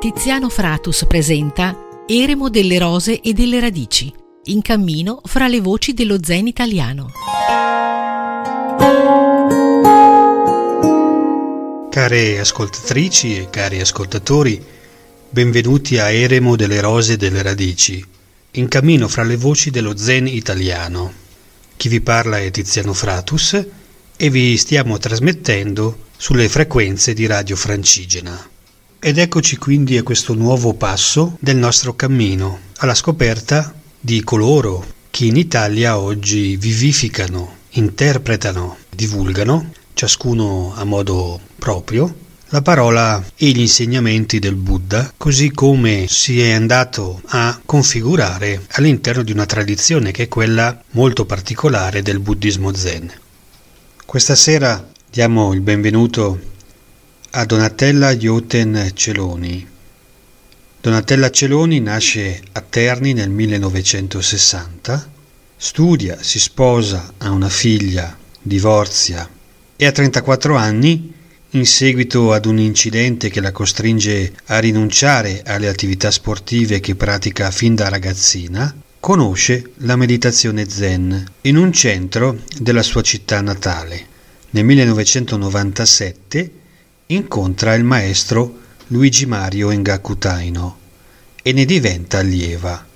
Tiziano Fratus presenta Eremo delle rose e delle radici, in cammino fra le voci dello zen italiano. Care ascoltatrici e cari ascoltatori, benvenuti a Eremo delle rose e delle radici, in cammino fra le voci dello zen italiano. Chi vi parla è Tiziano Fratus e vi stiamo trasmettendo sulle frequenze di Radio Francigena. Ed eccoci quindi a questo nuovo passo del nostro cammino, alla scoperta di coloro che in Italia oggi vivificano, interpretano, divulgano, ciascuno a modo proprio, la parola e gli insegnamenti del Buddha, così come si è andato a configurare all'interno di una tradizione che è quella molto particolare del buddismo zen. Questa sera diamo il benvenuto a Donatella Joten Celoni. Donatella Celoni nasce a Terni nel 1960, studia, si sposa, ha una figlia, divorzia e a 34 anni, in seguito ad un incidente che la costringe a rinunciare alle attività sportive che pratica fin da ragazzina, conosce la meditazione zen in un centro della sua città natale. Nel 1997 incontra il maestro Luigi Mario Engaku Taino e ne diventa allieva.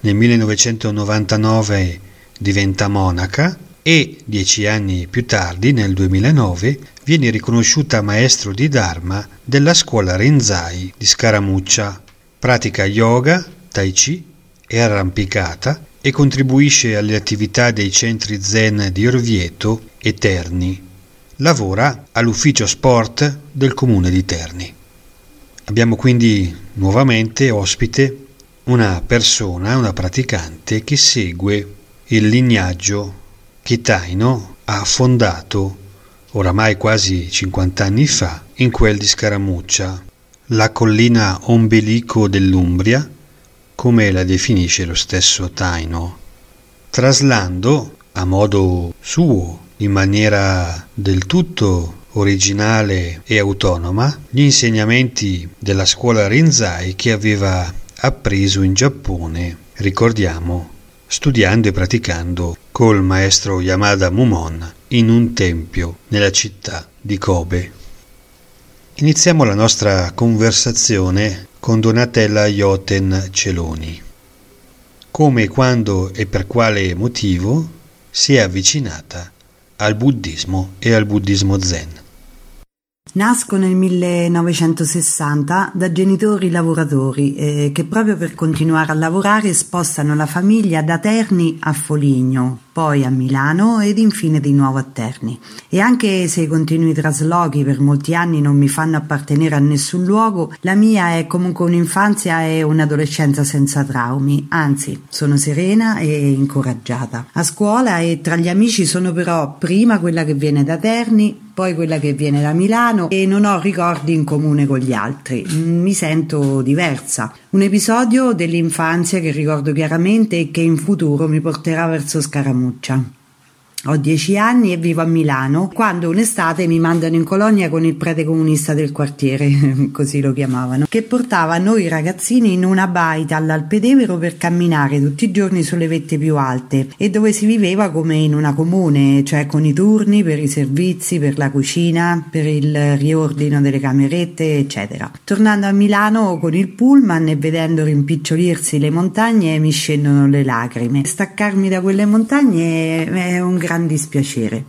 Nel 1999 diventa monaca e dieci anni più tardi, nel 2009, viene riconosciuta maestro di Dharma della scuola Renzai di Scaramuccia. Pratica yoga, tai chi e arrampicata e contribuisce alle attività dei centri zen di Orvieto e Terni lavora all'ufficio sport del comune di Terni. Abbiamo quindi nuovamente ospite una persona, una praticante che segue il lignaggio che Taino ha fondato oramai quasi 50 anni fa in quel di Scaramuccia, la collina ombelico dell'Umbria, come la definisce lo stesso Taino, traslando a modo suo in maniera del tutto originale e autonoma gli insegnamenti della scuola Rinzai che aveva appreso in Giappone, ricordiamo, studiando e praticando col maestro Yamada Mumon in un tempio nella città di Kobe. Iniziamo la nostra conversazione con Donatella Ioten Celoni. Come, quando e per quale motivo si è avvicinata al buddismo e al buddismo zen. Nasco nel 1960 da genitori lavoratori eh, che proprio per continuare a lavorare spostano la famiglia da Terni a Foligno, poi a Milano ed infine di nuovo a Terni. E anche se i continui traslochi per molti anni non mi fanno appartenere a nessun luogo, la mia è comunque un'infanzia e un'adolescenza senza traumi, anzi sono serena e incoraggiata. A scuola e tra gli amici sono però prima quella che viene da Terni, poi quella che viene da Milano e non ho ricordi in comune con gli altri. Mi sento diversa. Un episodio dell'infanzia che ricordo chiaramente e che in futuro mi porterà verso Scaramuccia. Ho dieci anni e vivo a Milano, quando un'estate mi mandano in colonia con il prete comunista del quartiere, così lo chiamavano, che portava noi ragazzini in una baita all'Alpedevero per camminare tutti i giorni sulle vette più alte e dove si viveva come in una comune, cioè con i turni per i servizi, per la cucina, per il riordino delle camerette, eccetera. Tornando a Milano con il pullman e vedendo rimpicciolirsi le montagne mi scendono le lacrime. Staccarmi da quelle montagne è un grande gran dispiacere.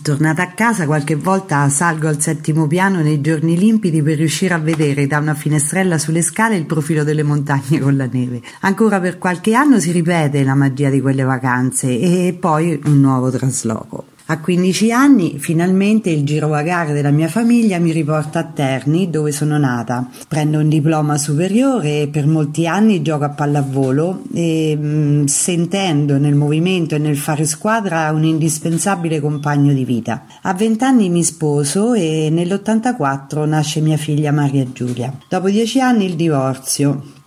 Tornata a casa, qualche volta salgo al settimo piano nei giorni limpidi per riuscire a vedere da una finestrella sulle scale il profilo delle montagne con la neve. Ancora per qualche anno si ripete la magia di quelle vacanze e poi un nuovo trasloco. A 15 anni finalmente il girovagare della mia famiglia mi riporta a Terni dove sono nata. Prendo un diploma superiore e per molti anni gioco a pallavolo e mh, mm, sentendo nel movimento e nel fare squadra un indispensabile compagno di vita. A 20 anni mi sposo e nell'84 nasce mia figlia Maria Giulia. Dopo 10 anni il divorzio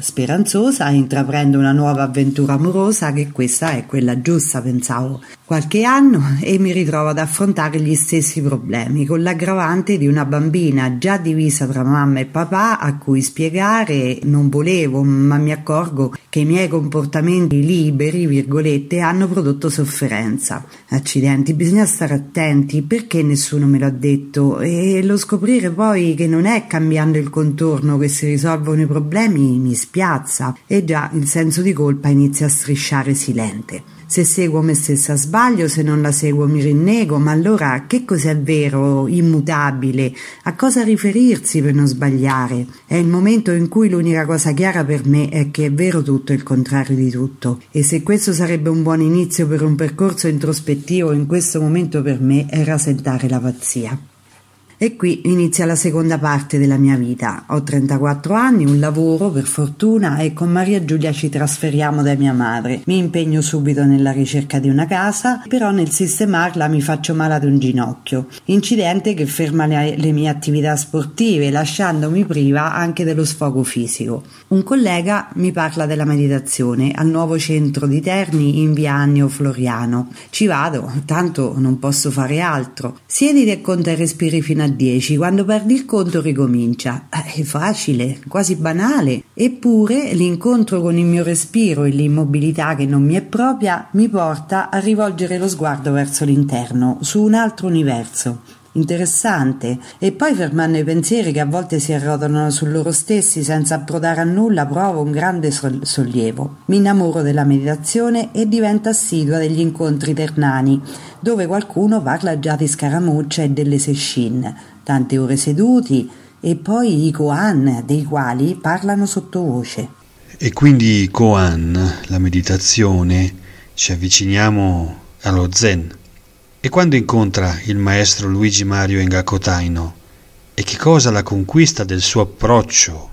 Speranzosa intraprendo una nuova avventura amorosa che questa è quella giusta, pensavo. Qualche anno e mi ritrovo ad affrontare gli stessi problemi, con l'aggravante di una bambina già divisa tra mamma e papà a cui spiegare non volevo, ma mi accorgo che i miei comportamenti liberi, virgolette, hanno prodotto sofferenza. Accidenti, bisogna stare attenti perché nessuno me l'ha detto e lo scoprire poi che non è cambiando il contorno che si risolvono i problemi mi spiazza e già il senso di colpa inizia a strisciare silente. Se seguo me stessa sbaglio, se non la seguo mi rinnego, ma allora che cos'è vero, immutabile? A cosa riferirsi per non sbagliare? È il momento in cui l'unica cosa chiara per me è che è vero tutto il contrario di tutto. E se questo sarebbe un buon inizio per un percorso introspettivo, in questo momento per me è rasentare la pazzia. E qui inizia la seconda parte della mia vita. Ho 34 anni, un lavoro per fortuna e con Maria Giulia ci trasferiamo da mia madre. Mi impegno subito nella ricerca di una casa, però nel sistemarla mi faccio male ad un ginocchio. Incidente che ferma le, le mie attività sportive, lasciandomi priva anche dello sfogo fisico. Un collega mi parla della meditazione al nuovo centro di Terni in via Annio Floriano. Ci vado, tanto non posso fare altro. Siediti e conta i respiri fino a 10, quando perdi il conto ricomincia. Eh, è facile, quasi banale. Eppure l'incontro con il mio respiro e l'immobilità che non mi è propria mi porta a rivolgere lo sguardo verso l'interno, su un altro universo interessante e poi fermando i pensieri che a volte si arrotolano su loro stessi senza approdare a nulla provo un grande sollievo. Mi innamoro della meditazione e divento assidua degli incontri ternani dove qualcuno parla già di scaramuccia e delle seshin, tante ore seduti e poi i koan dei quali parlano sottovoce. E quindi koan, la meditazione, ci avviciniamo allo zen. E quando incontra il maestro Luigi Mario Engacotaino? E che cosa la conquista del suo approccio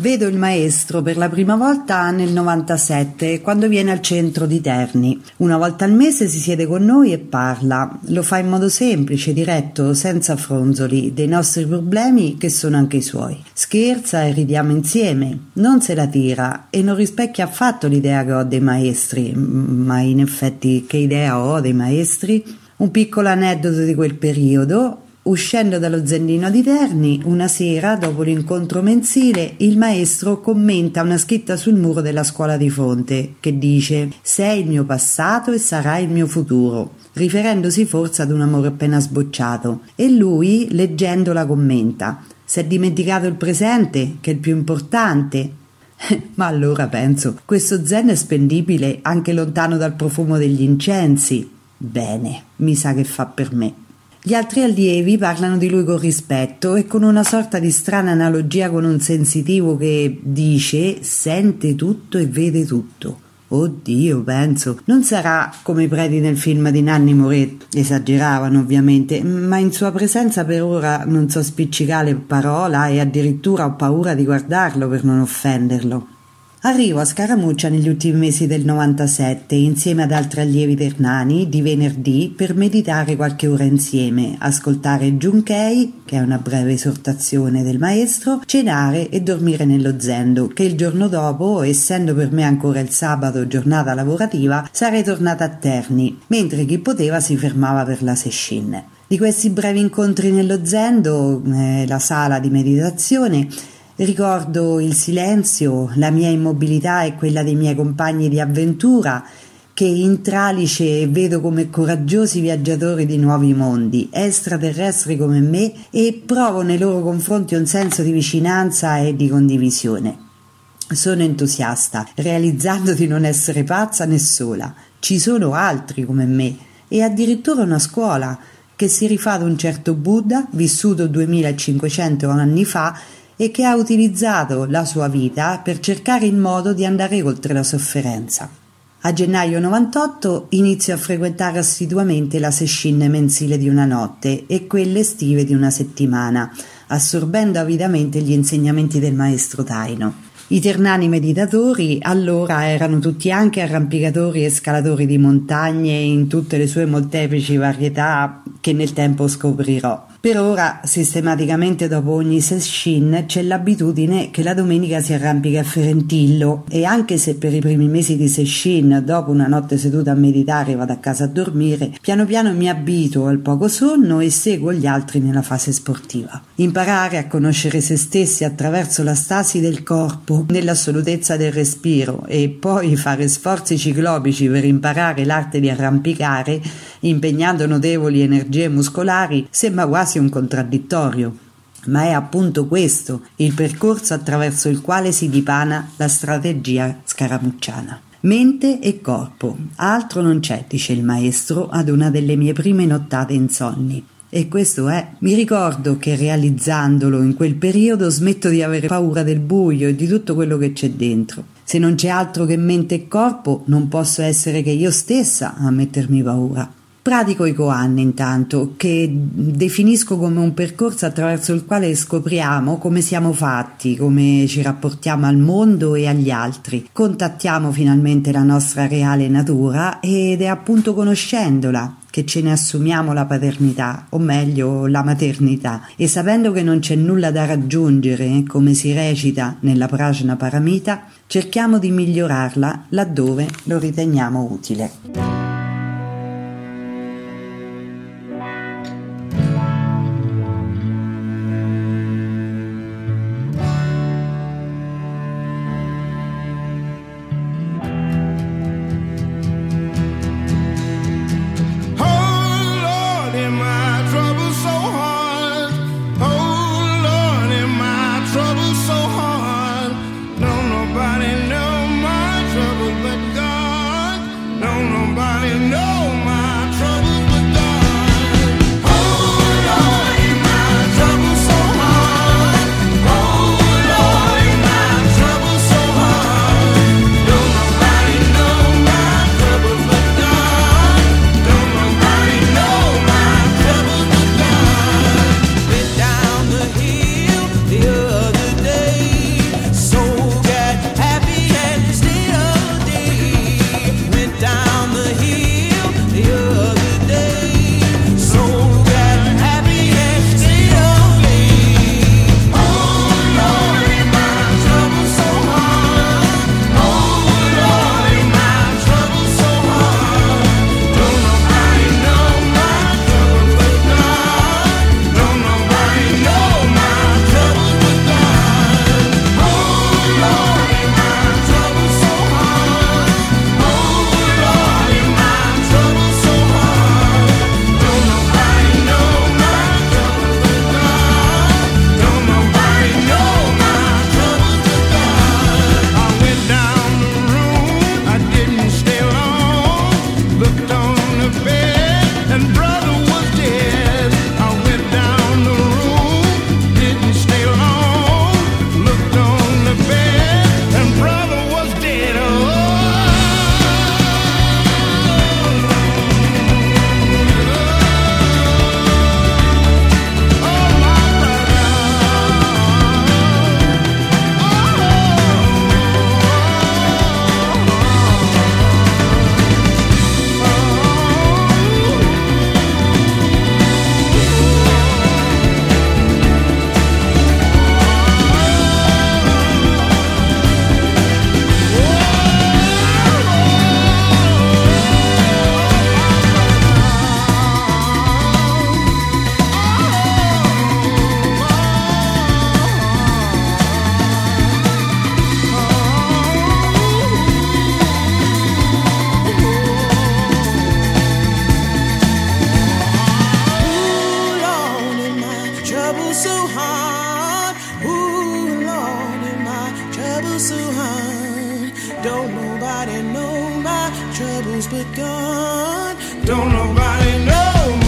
Vedo il maestro per la prima volta nel 97, quando viene al centro di Terni. Una volta al mese si siede con noi e parla. Lo fa in modo semplice, diretto, senza fronzoli, dei nostri problemi che sono anche i suoi. Scherza e ridiamo insieme. Non se la tira e non rispecchia affatto l'idea che ho dei maestri. Ma in effetti che idea ho dei maestri? Un piccolo aneddoto di quel periodo Uscendo dallo Zennino di Terni, una sera, dopo l'incontro mensile, il maestro commenta una scritta sul muro della scuola di fronte che dice Sei il mio passato e sarai il mio futuro, riferendosi forse ad un amore appena sbocciato. E lui, leggendola, commenta Si è dimenticato il presente, che è il più importante, ma allora penso, questo zen è spendibile anche lontano dal profumo degli incensi. Bene, mi sa che fa per me. Gli altri allievi parlano di lui con rispetto e con una sorta di strana analogia con un sensitivo che dice sente tutto e vede tutto. Oddio, penso, non sarà come i preti nel film di Nanni Moretti, esageravano ovviamente, ma in sua presenza per ora non so spiccicare parola e addirittura ho paura di guardarlo per non offenderlo. Arrivo a Scaramuccia negli ultimi mesi del 97 insieme ad altri allievi ternani di venerdì per meditare qualche ora insieme, ascoltare Junkei, che è una breve esortazione del maestro, cenare e dormire nello zendo, che il giorno dopo, essendo per me ancora il sabato giornata lavorativa, sarei tornata a Terni, mentre chi poteva si fermava per la sescin. Di questi brevi incontri nello zendo, eh, la sala di meditazione, Ricordo il silenzio, la mia immobilità e quella dei miei compagni di avventura, che in tralice vedo come coraggiosi viaggiatori di nuovi mondi, extraterrestri come me, e provo nei loro confronti un senso di vicinanza e di condivisione. Sono entusiasta, realizzando di non essere pazza né sola. Ci sono altri come me, e addirittura una scuola che si rifà ad un certo Buddha, vissuto 2500 anni fa, e che ha utilizzato la sua vita per cercare il modo di andare oltre la sofferenza. A gennaio 98 inizio a frequentare assiduamente la session mensile di una notte e quelle estive di una settimana, assorbendo avidamente gli insegnamenti del maestro Taino. I ternani meditatori allora erano tutti anche arrampicatori e scalatori di montagne in tutte le sue molteplici varietà che nel tempo scoprirò. Per ora, sistematicamente dopo ogni session, c'è l'abitudine che la domenica si arrampica a Ferentillo e anche se per i primi mesi di session, dopo una notte seduta a meditare, vado a casa a dormire, piano piano mi abituo al poco sonno e seguo gli altri nella fase sportiva. Imparare a conoscere se stessi attraverso la stasi del corpo, nell'assolutezza del respiro e poi fare sforzi ciclopici per imparare l'arte di arrampicare, impegnando notevoli energie muscolari, sembra quasi quasi un contraddittorio, ma è appunto questo il percorso attraverso il quale si dipana la strategia scaramucciana. Mente e corpo, altro non c'è, dice il maestro ad una delle mie prime nottate insonni. E questo è. Mi ricordo che realizzandolo in quel periodo smetto di avere paura del buio e di tutto quello che c'è dentro. Se non c'è altro che mente e corpo, non posso essere che io stessa a mettermi paura. Pratico i Koan intanto, che definisco come un percorso attraverso il quale scopriamo come siamo fatti, come ci rapportiamo al mondo e agli altri. Contattiamo finalmente la nostra reale natura ed è appunto conoscendola che ce ne assumiamo la paternità, o meglio la maternità, e sapendo che non c'è nulla da raggiungere, come si recita nella Prajna Paramita, cerchiamo di migliorarla laddove lo riteniamo utile. Don't nobody know my troubles but God. Don't nobody know.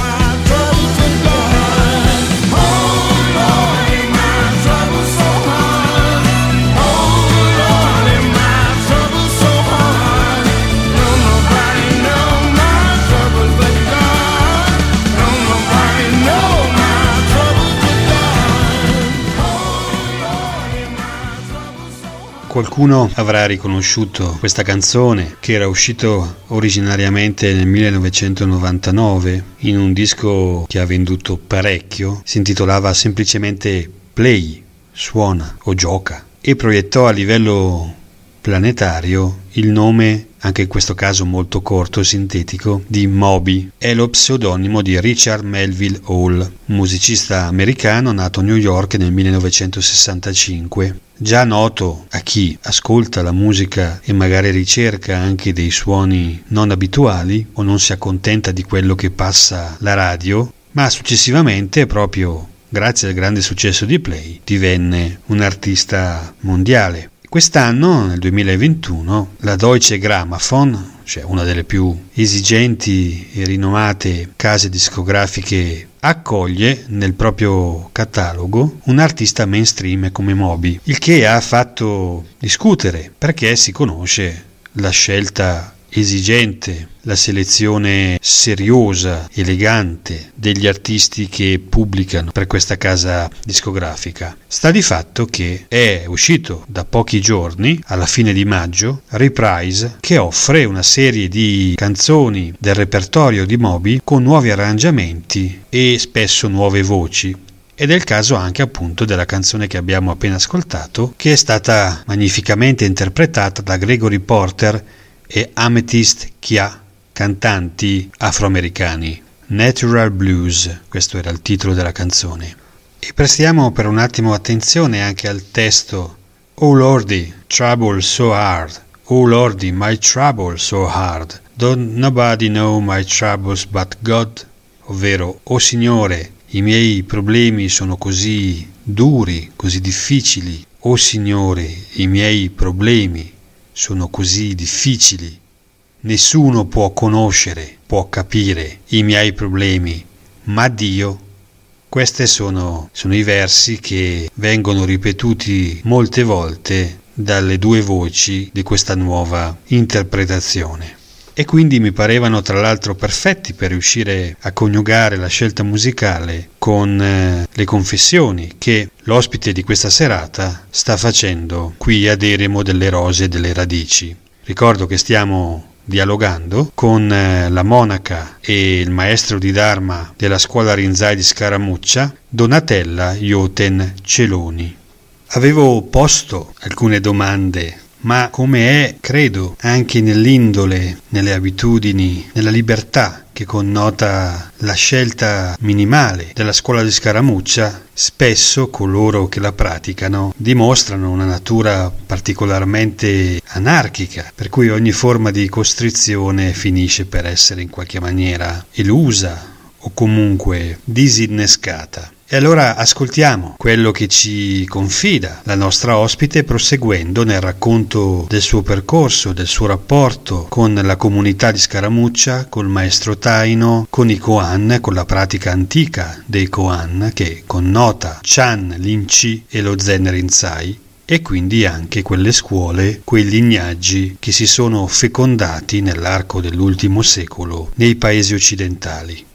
Qualcuno avrà riconosciuto questa canzone che era uscito originariamente nel 1999 in un disco che ha venduto parecchio, si intitolava semplicemente Play, suona o gioca e proiettò a livello planetario il nome, anche in questo caso molto corto e sintetico, di Moby. È lo pseudonimo di Richard Melville Hall, un musicista americano nato a New York nel 1965. Già noto a chi ascolta la musica e magari ricerca anche dei suoni non abituali o non si accontenta di quello che passa la radio, ma successivamente proprio grazie al grande successo di Play divenne un artista mondiale. Quest'anno, nel 2021, la Deutsche Grammophon, cioè una delle più esigenti e rinomate case discografiche, accoglie nel proprio catalogo un artista mainstream come Moby, il che ha fatto discutere perché si conosce la scelta esigente, la selezione seriosa, elegante degli artisti che pubblicano per questa casa discografica. Sta di fatto che è uscito da pochi giorni, alla fine di maggio, Reprise, che offre una serie di canzoni del repertorio di Moby con nuovi arrangiamenti e spesso nuove voci, ed è il caso anche appunto della canzone che abbiamo appena ascoltato, che è stata magnificamente interpretata da Gregory Porter e Amethyst Kia, cantanti afroamericani. Natural Blues, questo era il titolo della canzone. E prestiamo per un attimo attenzione anche al testo Oh Lordy, trouble so hard. Oh Lordy, my trouble so hard. Don't nobody know my troubles but God. Ovvero, oh Signore, i miei problemi sono così duri, così difficili. Oh Signore, i miei problemi sono così difficili. Nessuno può conoscere, può capire i miei problemi, ma Dio. Questi sono, sono i versi che vengono ripetuti molte volte dalle due voci di questa nuova interpretazione e quindi mi parevano tra l'altro perfetti per riuscire a coniugare la scelta musicale con eh, le confessioni che l'ospite di questa serata sta facendo qui ad Eremo delle Rose e delle Radici. Ricordo che stiamo dialogando con eh, la monaca e il maestro di Dharma della scuola Rinzai di Scaramuccia, Donatella Ioten Celoni. Avevo posto alcune domande ma come è, credo, anche nell'indole, nelle abitudini, nella libertà che connota la scelta minimale della scuola di scaramuccia, spesso coloro che la praticano dimostrano una natura particolarmente anarchica, per cui ogni forma di costrizione finisce per essere in qualche maniera elusa o comunque disinnescata. E allora ascoltiamo quello che ci confida la nostra ospite proseguendo nel racconto del suo percorso, del suo rapporto con la comunità di Scaramuccia, col maestro Taino, con i Koan, con la pratica antica dei Koan che connota Chan, Linci e lo Zen Rinzai e quindi anche quelle scuole, quei lignaggi che si sono fecondati nell'arco dell'ultimo secolo nei paesi occidentali.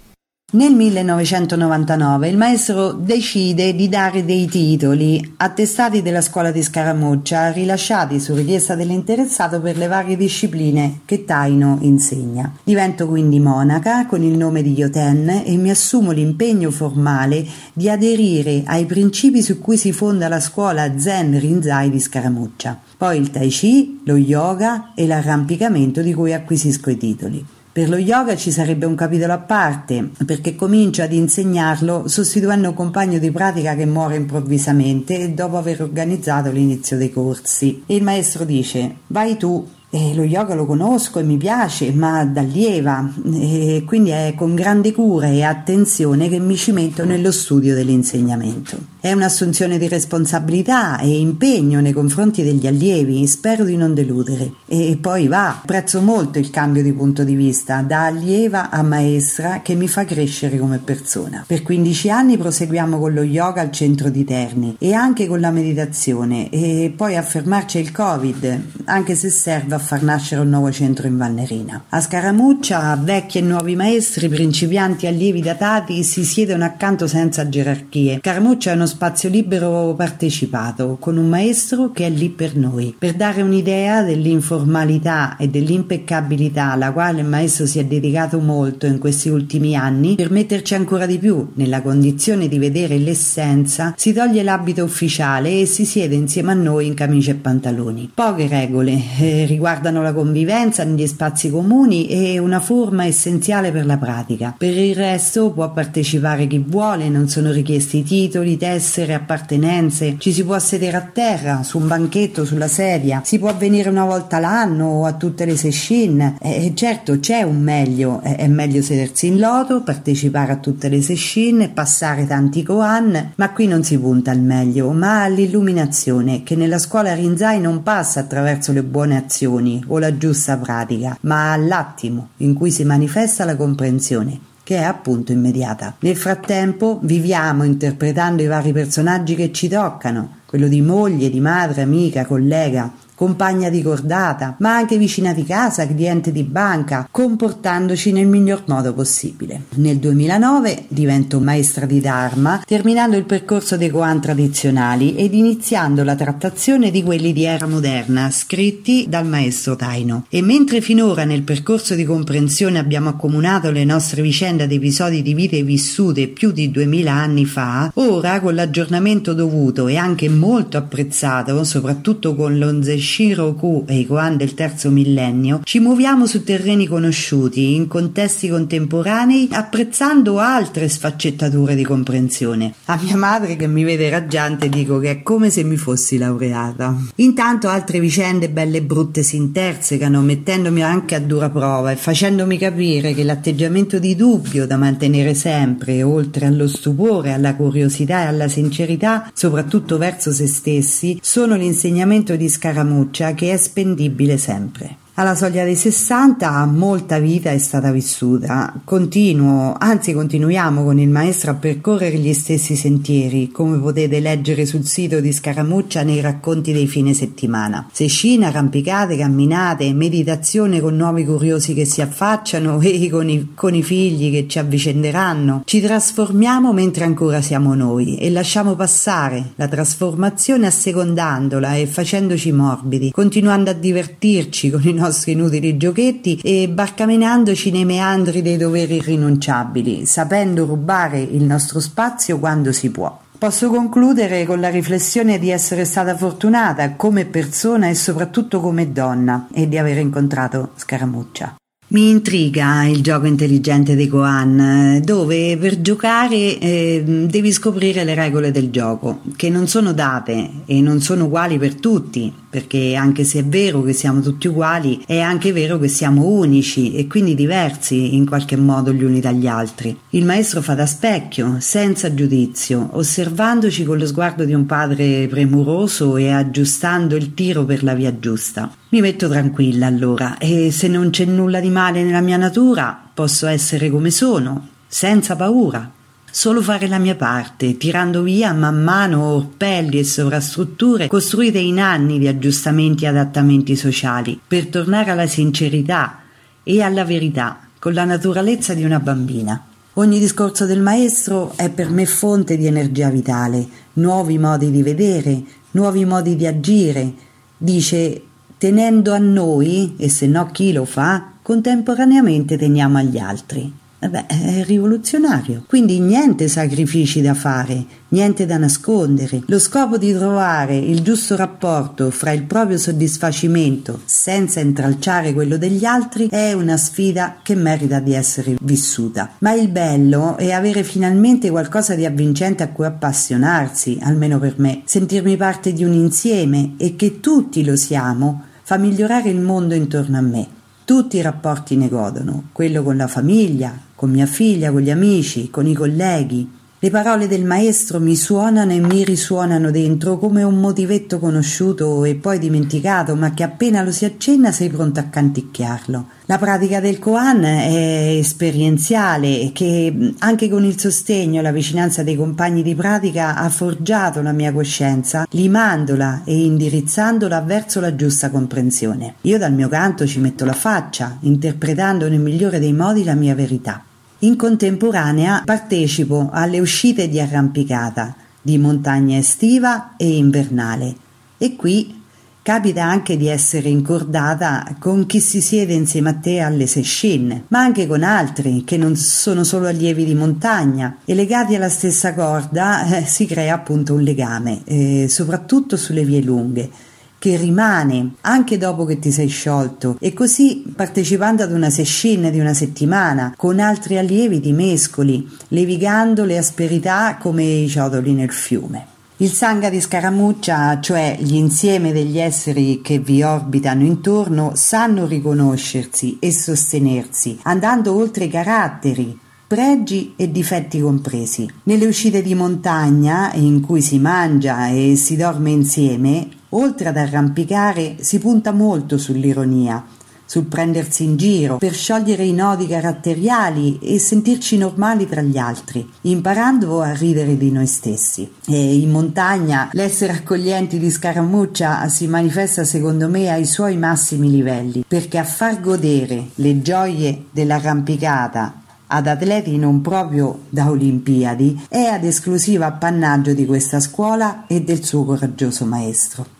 Nel 1999 il maestro decide di dare dei titoli attestati della scuola di Scaramuccia rilasciati su richiesta dell'interessato per le varie discipline che Taino insegna. Divento quindi monaca con il nome di Yoten e mi assumo l'impegno formale di aderire ai principi su cui si fonda la scuola Zen Rinzai di Scaramuccia. Poi il Tai Chi, lo yoga e l'arrampicamento di cui acquisisco i titoli. Per lo yoga ci sarebbe un capitolo a parte, perché comincio ad insegnarlo sostituendo un compagno di pratica che muore improvvisamente dopo aver organizzato l'inizio dei corsi. E il maestro dice: Vai tu e lo yoga lo conosco e mi piace, ma da lieva, e quindi è con grande cura e attenzione che mi cimetto nello studio dell'insegnamento. È un'assunzione di responsabilità e impegno nei confronti degli allievi, spero di non deludere. E poi va, apprezzo molto il cambio di punto di vista, da allieva a maestra che mi fa crescere come persona. Per 15 anni proseguiamo con lo yoga al centro di Terni e anche con la meditazione e poi a fermarci il Covid, anche se serve a far nascere un nuovo centro in Valnerina. A Scaramuccia, vecchi e nuovi maestri, principianti, allievi datati si siedono accanto senza gerarchie. Scaramuccia è uno spazio libero partecipato, con un maestro che è lì per noi, per dare un'idea dell'informalità e dell'impeccabilità alla quale il maestro si è dedicato molto in questi ultimi anni, per metterci ancora di più nella condizione di vedere l'essenza, si toglie l'abito ufficiale e si siede insieme a noi in camicia e pantaloni. Poche regole eh, riguardano la convivenza negli spazi comuni e una forma essenziale per la pratica. Per il resto può partecipare chi vuole, non sono richiesti titoli, tessere, appartenenze, ci si può sedere a terra, su un banchetto, sulla sedia, si può venire una volta l'anno o a tutte le session. Eh, certo c'è un meglio, è meglio sedersi in loto, partecipare a tutte le session, passare tanti koan, ma qui non si punta al meglio, ma all'illuminazione che nella scuola Rinzai non passa attraverso le buone azioni o la giusta pratica, ma all'attimo in cui si manifesta la comprensione che è appunto immediata. Nel frattempo viviamo interpretando i vari personaggi che ci toccano, quello di moglie, di madre, amica, collega, compagna di cordata, ma anche vicina di casa, cliente di banca, comportandoci nel miglior modo possibile. Nel 2009 divento maestra di Dharma, terminando il percorso dei Koan tradizionali ed iniziando la trattazione di quelli di era moderna, scritti dal maestro Taino. E mentre finora nel percorso di comprensione abbiamo accomunato le nostre vicende ad episodi di vite vissute più di 2000 anni fa, ora con l'aggiornamento dovuto e anche molto apprezzato, soprattutto con l'onze Shiroku e i Koan del terzo millennio, ci muoviamo su terreni conosciuti, in contesti contemporanei, apprezzando altre sfaccettature di comprensione. A mia madre che mi vede raggiante dico che è come se mi fossi laureata. Intanto altre vicende belle e brutte si intersecano, mettendomi anche a dura prova e facendomi capire che l'atteggiamento di dubbio da mantenere sempre, oltre allo stupore, alla curiosità e alla sincerità, soprattutto verso se stessi, sono l'insegnamento di Scaramucci Camuccia che è spendibile sempre. Alla soglia dei 60 molta vita è stata vissuta. Continuo, anzi continuiamo con il maestro a percorrere gli stessi sentieri, come potete leggere sul sito di Scaramuccia nei racconti dei fine settimana. Sescine, arrampicate, camminate, meditazione con nuovi curiosi che si affacciano e con i, con i figli che ci avvicenderanno. Ci trasformiamo mentre ancora siamo noi e lasciamo passare la trasformazione assecondandola e facendoci morbidi, continuando a divertirci con i nostri nostri inutili giochetti e barcamenandoci nei meandri dei doveri irrinunciabili, sapendo rubare il nostro spazio quando si può. Posso concludere con la riflessione di essere stata fortunata come persona e soprattutto come donna e di aver incontrato Scaramuccia. Mi intriga il gioco intelligente dei Gohan, dove per giocare eh, devi scoprire le regole del gioco, che non sono date e non sono uguali per tutti, perché anche se è vero che siamo tutti uguali, è anche vero che siamo unici e quindi diversi in qualche modo gli uni dagli altri. Il maestro fa da specchio, senza giudizio, osservandoci con lo sguardo di un padre premuroso e aggiustando il tiro per la via giusta. Mi metto tranquilla allora e se non c'è nulla di male nella mia natura, posso essere come sono, senza paura. Solo fare la mia parte, tirando via man mano orpelli e sovrastrutture costruite in anni di aggiustamenti e adattamenti sociali, per tornare alla sincerità e alla verità, con la naturalezza di una bambina. Ogni discorso del maestro è per me fonte di energia vitale, nuovi modi di vedere, nuovi modi di agire. Dice tenendo a noi, e se no chi lo fa, contemporaneamente teniamo agli altri. Vabbè, è rivoluzionario. Quindi niente sacrifici da fare, niente da nascondere. Lo scopo di trovare il giusto rapporto fra il proprio soddisfacimento senza intralciare quello degli altri è una sfida che merita di essere vissuta. Ma il bello è avere finalmente qualcosa di avvincente a cui appassionarsi, almeno per me, sentirmi parte di un insieme e che tutti lo siamo fa migliorare il mondo intorno a me. Tutti i rapporti ne godono, quello con la famiglia, con mia figlia, con gli amici, con i colleghi. Le parole del maestro mi suonano e mi risuonano dentro come un motivetto conosciuto e poi dimenticato, ma che appena lo si accenna sei pronto a canticchiarlo. La pratica del Koan è esperienziale che anche con il sostegno e la vicinanza dei compagni di pratica ha forgiato la mia coscienza, limandola e indirizzandola verso la giusta comprensione. Io dal mio canto ci metto la faccia, interpretando nel migliore dei modi la mia verità. In contemporanea partecipo alle uscite di arrampicata di montagna estiva e invernale. E qui capita anche di essere incordata con chi si siede insieme a te alle sescine, ma anche con altri che non sono solo allievi di montagna. E legati alla stessa corda eh, si crea appunto un legame, eh, soprattutto sulle vie lunghe che rimane anche dopo che ti sei sciolto e così partecipando ad una session di una settimana con altri allievi ti mescoli, levigando le asperità come i ciotoli nel fiume. Il sangha di scaramuccia, cioè gli insieme degli esseri che vi orbitano intorno, sanno riconoscersi e sostenersi, andando oltre i caratteri, pregi e difetti compresi. Nelle uscite di montagna, in cui si mangia e si dorme insieme, Oltre ad arrampicare, si punta molto sull'ironia, sul prendersi in giro, per sciogliere i nodi caratteriali e sentirci normali tra gli altri, imparando a ridere di noi stessi. E in montagna l'essere accoglienti di Scaramuccia si manifesta secondo me ai suoi massimi livelli, perché a far godere le gioie dell'arrampicata ad atleti non proprio da Olimpiadi è ad esclusivo appannaggio di questa scuola e del suo coraggioso maestro.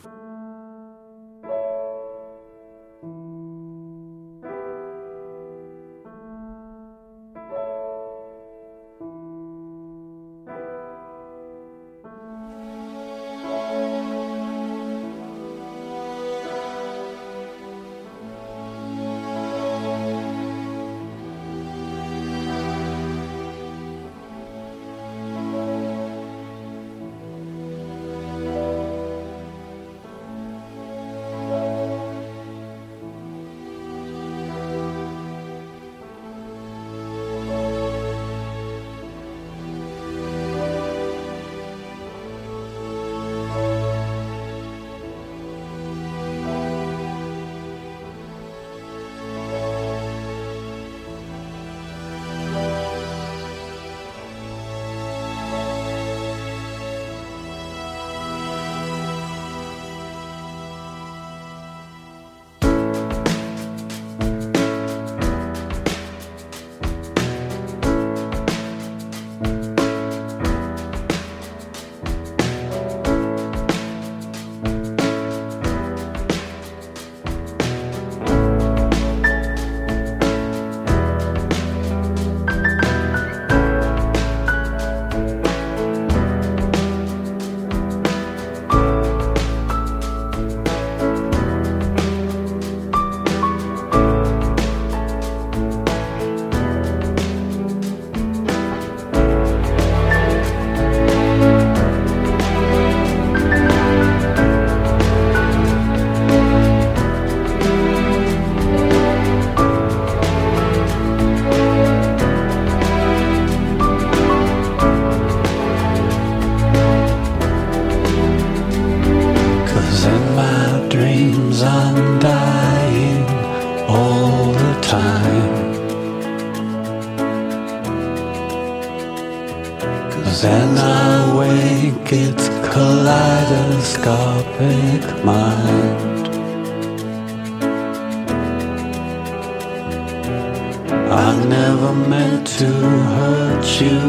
I never meant to hurt you.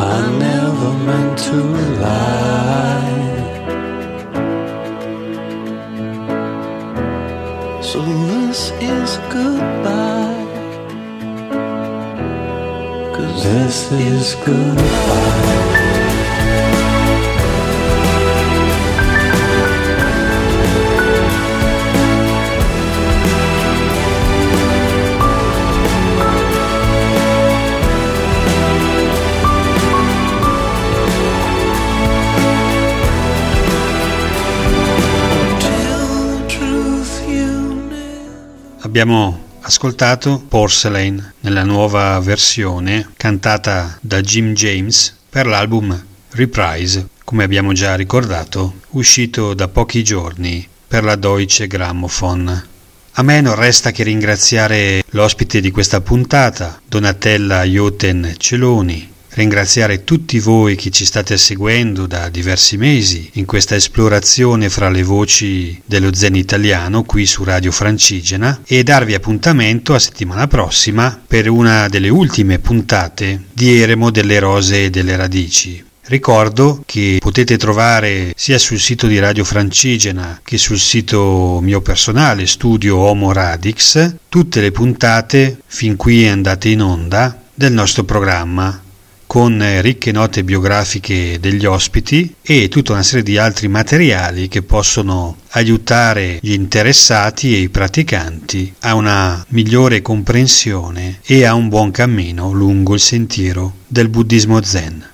I never meant to lie. So this is goodbye. Cause this is goodbye. Abbiamo ascoltato Porcelain nella nuova versione cantata da Jim James per l'album Reprise, come abbiamo già ricordato, uscito da pochi giorni per la Deutsche Grammophon. A me non resta che ringraziare l'ospite di questa puntata, Donatella Joten Celoni, ringraziare tutti voi che ci state seguendo da diversi mesi in questa esplorazione fra le voci dello zen italiano qui su Radio Francigena e darvi appuntamento a settimana prossima per una delle ultime puntate di Eremo delle Rose e delle Radici. Ricordo che potete trovare sia sul sito di Radio Francigena che sul sito mio personale Studio Homo Radix tutte le puntate fin qui andate in onda del nostro programma con ricche note biografiche degli ospiti e tutta una serie di altri materiali che possono aiutare gli interessati e i praticanti a una migliore comprensione e a un buon cammino lungo il sentiero del buddismo zen.